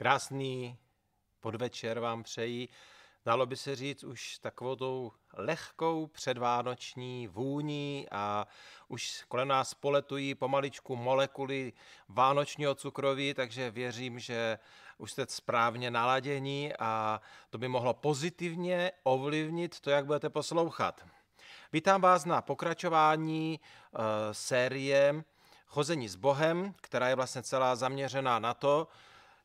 Krásný podvečer vám přeji. Dalo by se říct už takovou tou lehkou předvánoční vůní a už kolem nás poletují pomaličku molekuly vánočního cukroví, takže věřím, že už jste správně naladění a to by mohlo pozitivně ovlivnit to, jak budete poslouchat. Vítám vás na pokračování uh, série Chození s Bohem, která je vlastně celá zaměřená na to,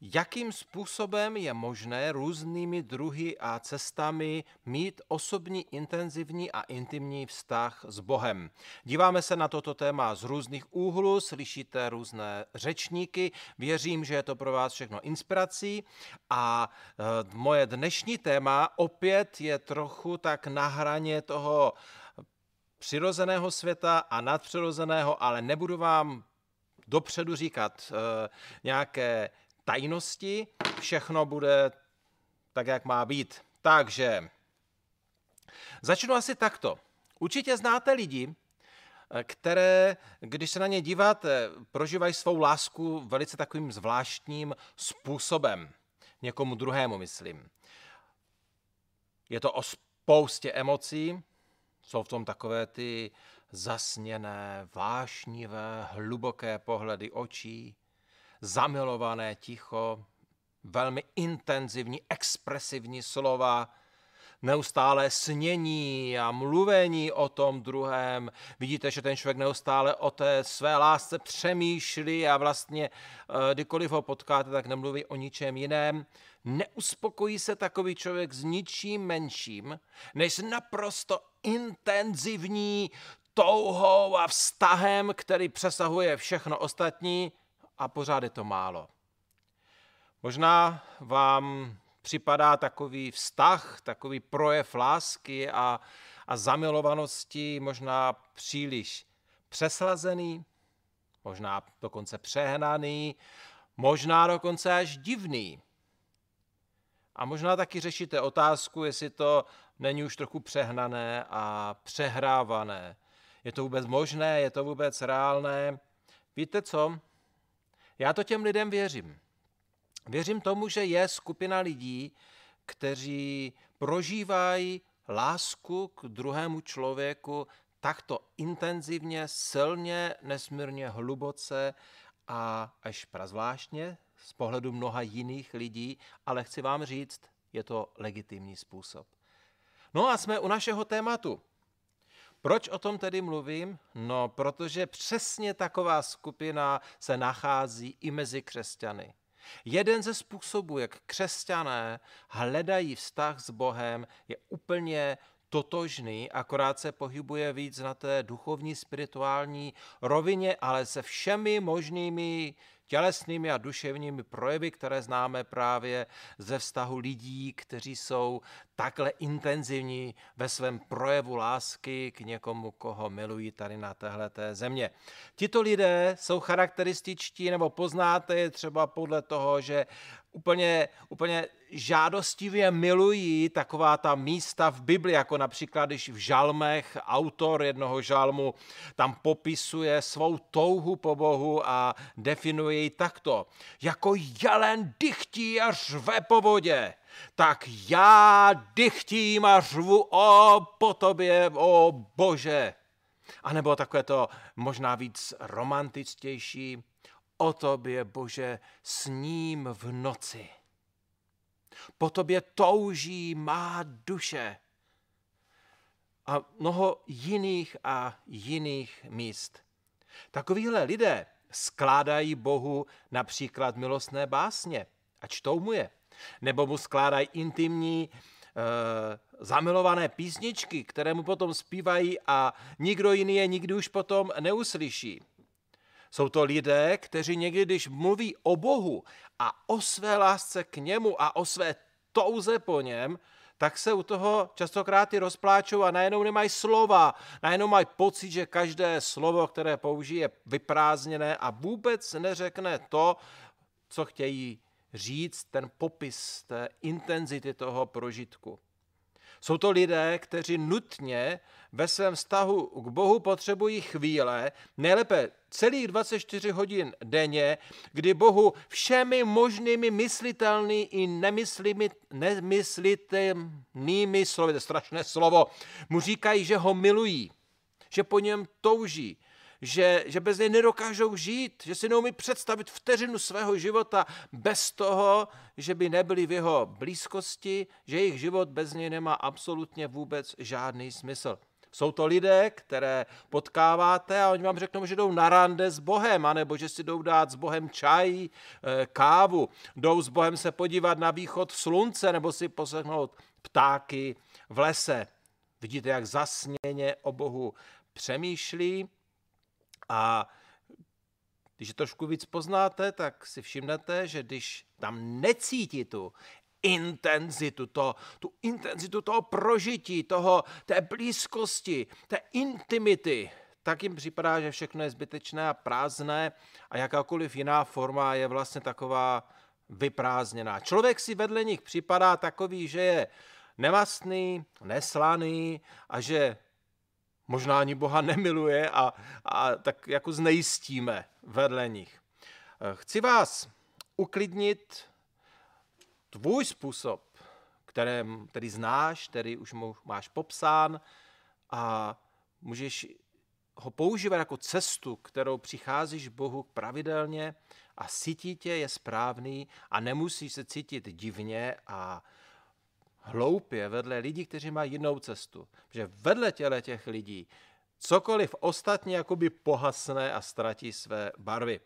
jakým způsobem je možné různými druhy a cestami mít osobní, intenzivní a intimní vztah s Bohem. Díváme se na toto téma z různých úhlů, slyšíte různé řečníky, věřím, že je to pro vás všechno inspirací a e, moje dnešní téma opět je trochu tak na hraně toho přirozeného světa a nadpřirozeného, ale nebudu vám dopředu říkat e, nějaké tajnosti, všechno bude tak, jak má být. Takže začnu asi takto. Určitě znáte lidi, které, když se na ně díváte, prožívají svou lásku velice takovým zvláštním způsobem. Někomu druhému, myslím. Je to o spoustě emocí, jsou v tom takové ty zasněné, vášnivé, hluboké pohledy očí, zamilované ticho, velmi intenzivní, expresivní slova, neustále snění a mluvení o tom druhém. Vidíte, že ten člověk neustále o té své lásce přemýšlí a vlastně eh, kdykoliv ho potkáte, tak nemluví o ničem jiném. Neuspokojí se takový člověk s ničím menším, než s naprosto intenzivní touhou a vztahem, který přesahuje všechno ostatní, a pořád je to málo. Možná vám připadá takový vztah, takový projev lásky a, a zamilovanosti možná příliš přeslazený, možná dokonce přehnaný, možná dokonce až divný. A možná taky řešíte otázku, jestli to není už trochu přehnané a přehrávané. Je to vůbec možné, je to vůbec reálné? Víte co? Já to těm lidem věřím. Věřím tomu, že je skupina lidí, kteří prožívají lásku k druhému člověku takto intenzivně, silně, nesmírně hluboce a až prazvláštně z pohledu mnoha jiných lidí, ale chci vám říct, je to legitimní způsob. No a jsme u našeho tématu. Proč o tom tedy mluvím? No, protože přesně taková skupina se nachází i mezi křesťany. Jeden ze způsobů, jak křesťané hledají vztah s Bohem, je úplně totožný, akorát se pohybuje víc na té duchovní, spirituální rovině, ale se všemi možnými tělesnými a duševními projevy, které známe právě ze vztahu lidí, kteří jsou takhle intenzivní ve svém projevu lásky k někomu, koho milují tady na téhle země. Tito lidé jsou charakterističtí, nebo poznáte je třeba podle toho, že úplně, úplně žádostivě milují taková ta místa v Bibli, jako například, když v žalmech autor jednoho žalmu tam popisuje svou touhu po Bohu a definuje ji takto. Jako jelen dychtí a řve po vodě, tak já dychtím a řvu o po tobě, o Bože. A nebo takové to možná víc romantičtější, o tobě, Bože, s ním v noci. Po tobě touží má duše. A mnoho jiných a jiných míst. Takovýhle lidé skládají Bohu například milostné básně a čtou mu je. Nebo mu skládají intimní e, zamilované písničky, které mu potom zpívají a nikdo jiný je nikdy už potom neuslyší. Jsou to lidé, kteří někdy, když mluví o Bohu a o své lásce k němu a o své touze po něm, tak se u toho častokrát i rozpláčou a najednou nemají slova. Najednou mají pocit, že každé slovo, které použijí, je vyprázdněné a vůbec neřekne to, co chtějí říct, ten popis té intenzity toho prožitku. Jsou to lidé, kteří nutně ve svém vztahu k Bohu potřebují chvíle, nejlépe celých 24 hodin denně, kdy Bohu všemi možnými myslitelnými i nemyslitelnými slovy, to je strašné slovo, mu říkají, že ho milují, že po něm touží, že, že bez něj nedokážou žít, že si neumí představit vteřinu svého života bez toho, že by nebyli v jeho blízkosti, že jejich život bez něj nemá absolutně vůbec žádný smysl. Jsou to lidé, které potkáváte a oni vám řeknou, že jdou na rande s Bohem, anebo že si jdou dát s Bohem čaj, eh, kávu, jdou s Bohem se podívat na východ slunce, nebo si poslechnout ptáky v lese. Vidíte, jak zasněně o Bohu přemýšlí a když trošku víc poznáte, tak si všimnete, že když tam necítí tu intenzitu, to, tu intenzitu toho prožití, toho, té blízkosti, té intimity, tak jim připadá, že všechno je zbytečné a prázdné a jakákoliv jiná forma je vlastně taková vyprázdněná. Člověk si vedle nich připadá takový, že je nemastný, neslaný a že možná ani Boha nemiluje a, a tak jako znejistíme vedle nich. Chci vás uklidnit tvůj způsob, kterém, který znáš, který už máš popsán a můžeš ho používat jako cestu, kterou přicházíš Bohu pravidelně a cítí tě je správný a nemusíš se cítit divně a hloupě vedle lidí, kteří mají jinou cestu. Že vedle těle těch lidí cokoliv ostatně jakoby pohasne a ztratí své barvy.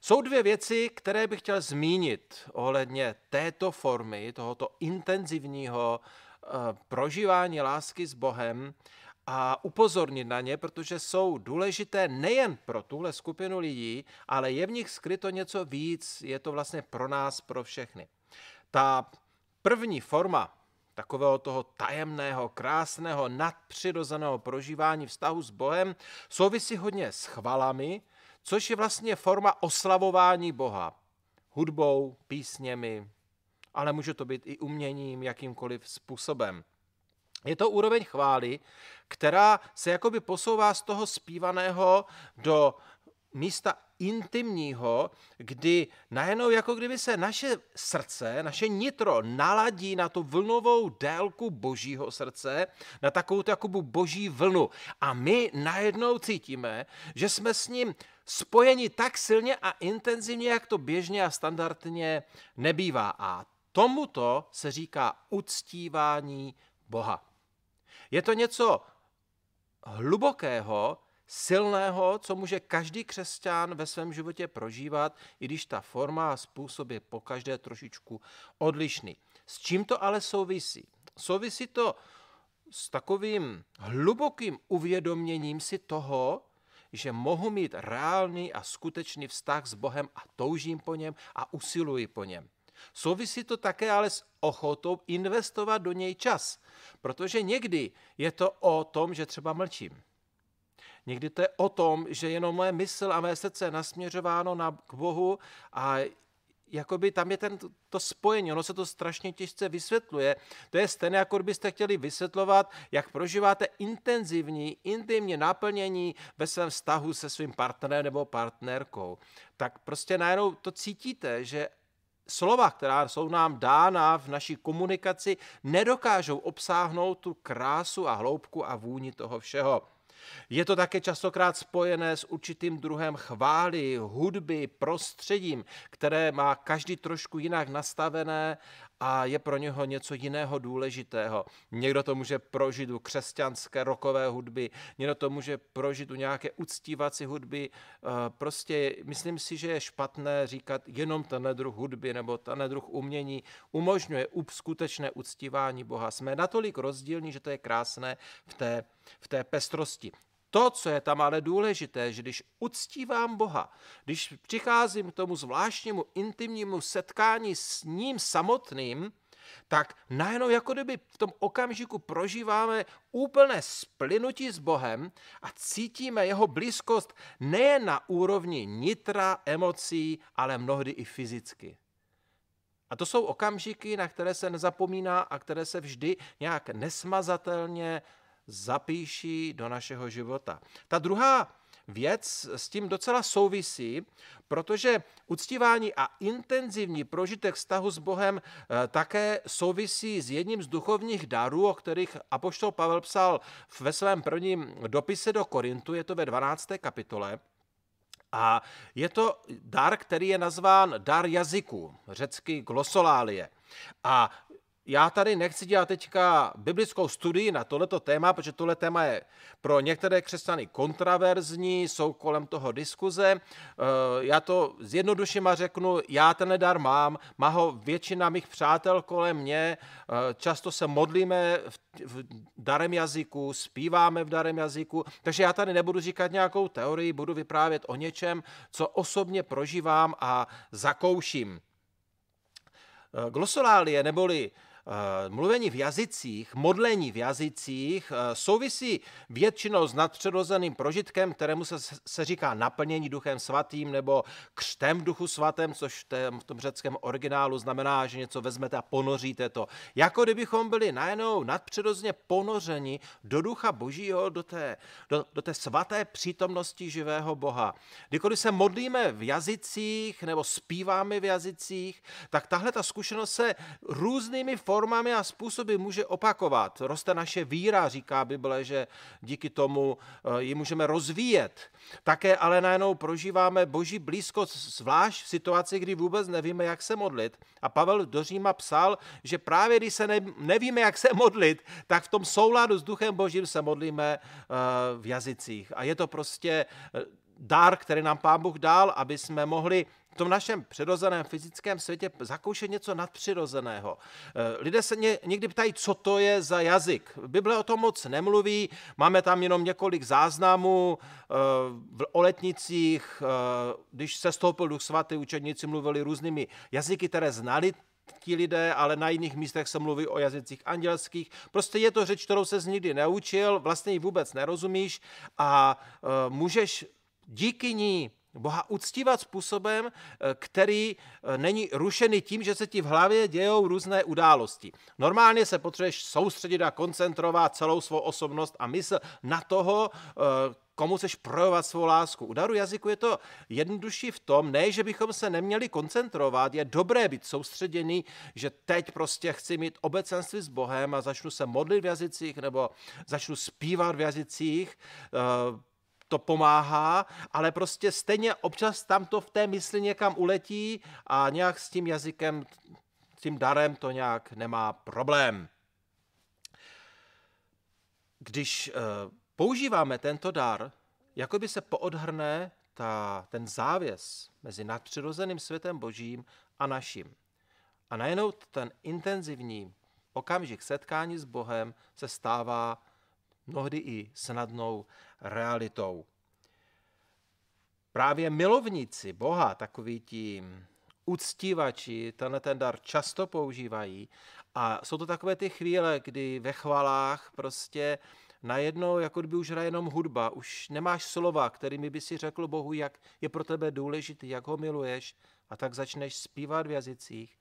Jsou dvě věci, které bych chtěl zmínit ohledně této formy, tohoto intenzivního uh, prožívání lásky s Bohem a upozornit na ně, protože jsou důležité nejen pro tuhle skupinu lidí, ale je v nich skryto něco víc, je to vlastně pro nás, pro všechny. Ta první forma takového toho tajemného, krásného, nadpřirozeného prožívání vztahu s Bohem souvisí hodně s chvalami, což je vlastně forma oslavování Boha. Hudbou, písněmi, ale může to být i uměním, jakýmkoliv způsobem. Je to úroveň chvály, která se jakoby posouvá z toho zpívaného do místa intimního, kdy najednou jako kdyby se naše srdce, naše nitro naladí na tu vlnovou délku božího srdce, na takovou jakobu boží vlnu. A my najednou cítíme, že jsme s ním spojeni tak silně a intenzivně, jak to běžně a standardně nebývá. A tomuto se říká uctívání Boha. Je to něco hlubokého, silného, co může každý křesťan ve svém životě prožívat, i když ta forma a způsob je po každé trošičku odlišný. S čím to ale souvisí? Souvisí to s takovým hlubokým uvědoměním si toho, že mohu mít reálný a skutečný vztah s Bohem a toužím po něm a usiluji po něm. Souvisí to také ale s ochotou investovat do něj čas, protože někdy je to o tom, že třeba mlčím. Někdy to je o tom, že jenom moje mysl a mé srdce je nasměřováno na, k Bohu a jakoby tam je ten, to spojení, ono se to strašně těžce vysvětluje. To je stejné, jako byste chtěli vysvětlovat, jak prožíváte intenzivní, intimně naplnění ve svém vztahu se svým partnerem nebo partnerkou. Tak prostě najednou to cítíte, že slova, která jsou nám dána v naší komunikaci, nedokážou obsáhnout tu krásu a hloubku a vůni toho všeho. Je to také častokrát spojené s určitým druhem chvály, hudby, prostředím, které má každý trošku jinak nastavené a je pro něho něco jiného důležitého. Někdo to může prožít u křesťanské rokové hudby, někdo to může prožít u nějaké uctívací hudby. Eh, prostě myslím si, že je špatné říkat jenom tenhle druh hudby nebo tenhle druh umění umožňuje skutečné uctívání Boha. Jsme natolik rozdílní, že to je krásné v té, v té pestrosti. To, co je tam ale důležité, že když uctívám Boha, když přicházím k tomu zvláštnímu intimnímu setkání s ním samotným, tak najednou jako kdyby v tom okamžiku prožíváme úplné splynutí s Bohem a cítíme jeho blízkost nejen na úrovni nitra, emocí, ale mnohdy i fyzicky. A to jsou okamžiky, na které se nezapomíná a které se vždy nějak nesmazatelně zapíší do našeho života. Ta druhá věc s tím docela souvisí, protože uctívání a intenzivní prožitek vztahu s Bohem eh, také souvisí s jedním z duchovních darů, o kterých apoštol Pavel psal ve svém prvním dopise do Korintu, je to ve 12. kapitole. A je to dar, který je nazván dar jazyku, řecky glosolálie. A já tady nechci dělat teďka biblickou studii na tohleto téma, protože tohle téma je pro některé křesťany kontraverzní, jsou kolem toho diskuze. Eh, já to zjednoduším a řeknu, já ten dar mám, má ho většina mých přátel kolem mě, eh, často se modlíme v darem jazyku, zpíváme v darem jazyku, takže já tady nebudu říkat nějakou teorii, budu vyprávět o něčem, co osobně prožívám a zakouším. Eh, glosolálie neboli mluvení v jazycích, modlení v jazycích eh, souvisí většinou s nadpřirozeným prožitkem, kterému se, se říká naplnění duchem svatým nebo křtem v duchu svatém, což v tom řeckém originálu znamená, že něco vezmete a ponoříte to. Jako kdybychom byli najednou nadpřirozeně ponořeni do ducha božího, do té, do, do té svaté přítomnosti živého Boha. Kdykoliv se modlíme v jazycích nebo zpíváme v jazycích, tak tahle ta zkušenost se různými formami formami a způsoby může opakovat. Roste naše víra, říká Bible, že díky tomu eh, ji můžeme rozvíjet. Také ale najednou prožíváme boží blízkost, zvlášť v situaci, kdy vůbec nevíme, jak se modlit. A Pavel do Říma psal, že právě když se nevíme, jak se modlit, tak v tom souladu s duchem božím se modlíme eh, v jazycích. A je to prostě eh, dar, který nám Pán Bůh dal, aby jsme mohli v tom našem přirozeném fyzickém světě zakoušet něco nadpřirozeného. Eh, lidé se někdy ptají, co to je za jazyk. Bible o tom moc nemluví, máme tam jenom několik záznamů eh, v oletnicích, eh, když se stoupil duch svatý, učedníci mluvili různými jazyky, které znali ti lidé, ale na jiných místech se mluví o jazycích andělských. Prostě je to řeč, kterou se nikdy neučil, vlastně ji vůbec nerozumíš a můžeš díky ní Boha uctívat způsobem, eh, který eh, není rušený tím, že se ti v hlavě dějou různé události. Normálně se potřebuješ soustředit a koncentrovat celou svou osobnost a mysl na toho, eh, komu chceš projevovat svou lásku. U daru jazyku je to jednodušší v tom, ne, že bychom se neměli koncentrovat, je dobré být soustředěný, že teď prostě chci mít obecenství s Bohem a začnu se modlit v jazycích nebo začnu zpívat v jazycích, to pomáhá, ale prostě stejně občas tam to v té mysli někam uletí a nějak s tím jazykem, s tím darem to nějak nemá problém. Když uh, používáme tento dar, jako by se poodhrne ta, ten závěs mezi nadpřirozeným světem božím a naším. A najednou ten intenzivní okamžik setkání s Bohem se stává mnohdy i snadnou realitou. Právě milovníci Boha, takoví ti uctívači, tenhle ten dar často používají a jsou to takové ty chvíle, kdy ve chvalách prostě najednou, jako kdyby už hraje jenom hudba, už nemáš slova, kterými by si řekl Bohu, jak je pro tebe důležitý, jak ho miluješ a tak začneš zpívat v jazycích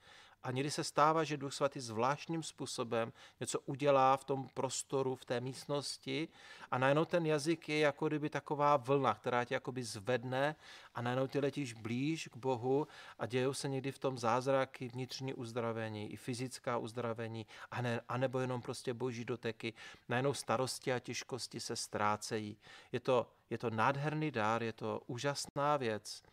a někdy se stává, že Duch Svatý zvláštním způsobem něco udělá v tom prostoru, v té místnosti a najednou ten jazyk je jako kdyby taková vlna, která tě jakoby zvedne a najednou ty letíš blíž k Bohu a dějou se někdy v tom zázraky, vnitřní uzdravení, i fyzická uzdravení, a ne, anebo jenom prostě boží doteky. Najednou starosti a těžkosti se ztrácejí. Je to, je to nádherný dár, je to úžasná věc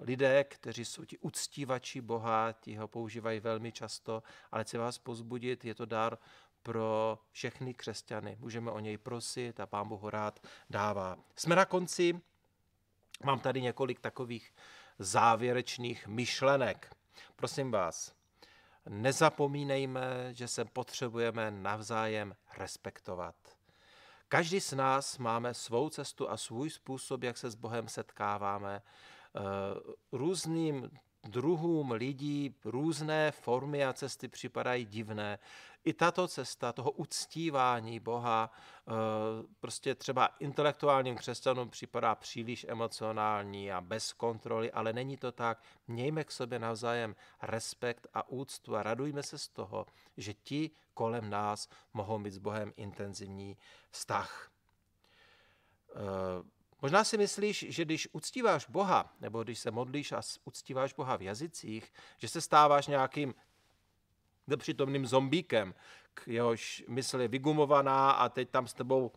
lidé, kteří jsou ti uctívači Boha, ti ho používají velmi často, ale chci vás pozbudit, je to dar pro všechny křesťany. Můžeme o něj prosit a Pán Boh ho rád dává. Jsme na konci, mám tady několik takových závěrečných myšlenek. Prosím vás, nezapomínejme, že se potřebujeme navzájem respektovat. Každý z nás máme svou cestu a svůj způsob, jak se s Bohem setkáváme. Eh, různým druhům lidí různé formy a cesty připadají divné. I tato cesta toho uctívání Boha eh, prostě třeba intelektuálním křesťanům připadá příliš emocionální a bez kontroly, ale není to tak. Mějme k sobě navzájem respekt a úctu a radujme se z toho, že ti kolem nás mohou mít s Bohem intenzivní vztah. Možná si myslíš, že když uctíváš Boha, nebo když se modlíš a uctíváš Boha v jazycích, že se stáváš nějakým nepřítomným zombíkem, k jehož mysl je vygumovaná a teď tam s tebou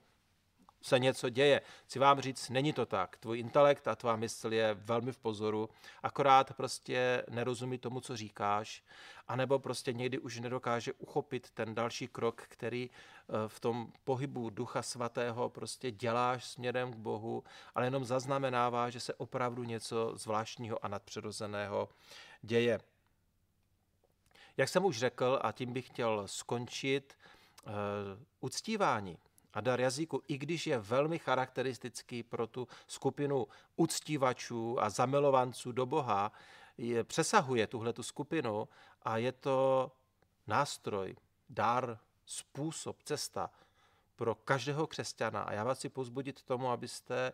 se něco děje. Chci vám říct, není to tak. Tvůj intelekt a tvá mysl je velmi v pozoru, akorát prostě nerozumí tomu, co říkáš, anebo prostě někdy už nedokáže uchopit ten další krok, který eh, v tom pohybu Ducha Svatého prostě děláš směrem k Bohu, ale jenom zaznamenává, že se opravdu něco zvláštního a nadpřirozeného děje. Jak jsem už řekl, a tím bych chtěl skončit, uh, uctívání a dar jazyku, i když je velmi charakteristický pro tu skupinu uctívačů a zamilovanců do Boha, je, přesahuje tuhle tu skupinu a je to nástroj, dar, způsob, cesta pro každého křesťana. A já vás chci pozbudit tomu, abyste,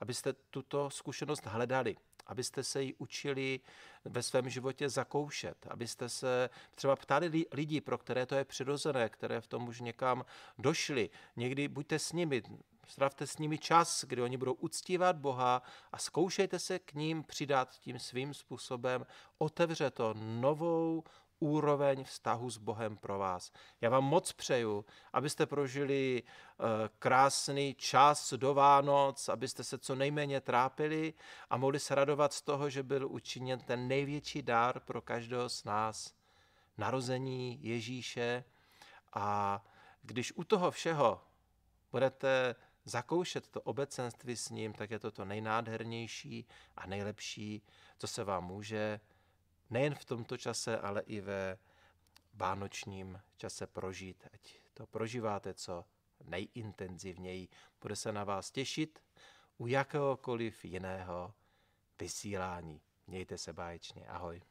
abyste tuto zkušenost hledali, abyste se ji učili ve svém životě zakoušet, abyste se třeba ptali lidí, pro které to je přirozené, které v tom už někam došli. Někdy buďte s nimi, stravte s nimi čas, kdy oni budou uctívat Boha a zkoušejte se k ním přidat tím svým způsobem. Otevře to novou úroveň vztahu s Bohem pro vás. Já vám moc přeju, abyste prožili eh, krásný čas do Vánoc, abyste se co nejméně trápili a mohli se radovat z toho, že byl učiněn ten největší dár pro každého z nás, narození Ježíše. A když u toho všeho budete zakoušet to obecenství s ním, tak je to to nejnádhernější a nejlepší, co se vám může nejen v tomto čase, ale i ve vánočním čase prožít. Ať to prožíváte co nejintenzivněji. Bude se na vás těšit u jakéhokoliv jiného vysílání. Mějte se báječně. Ahoj.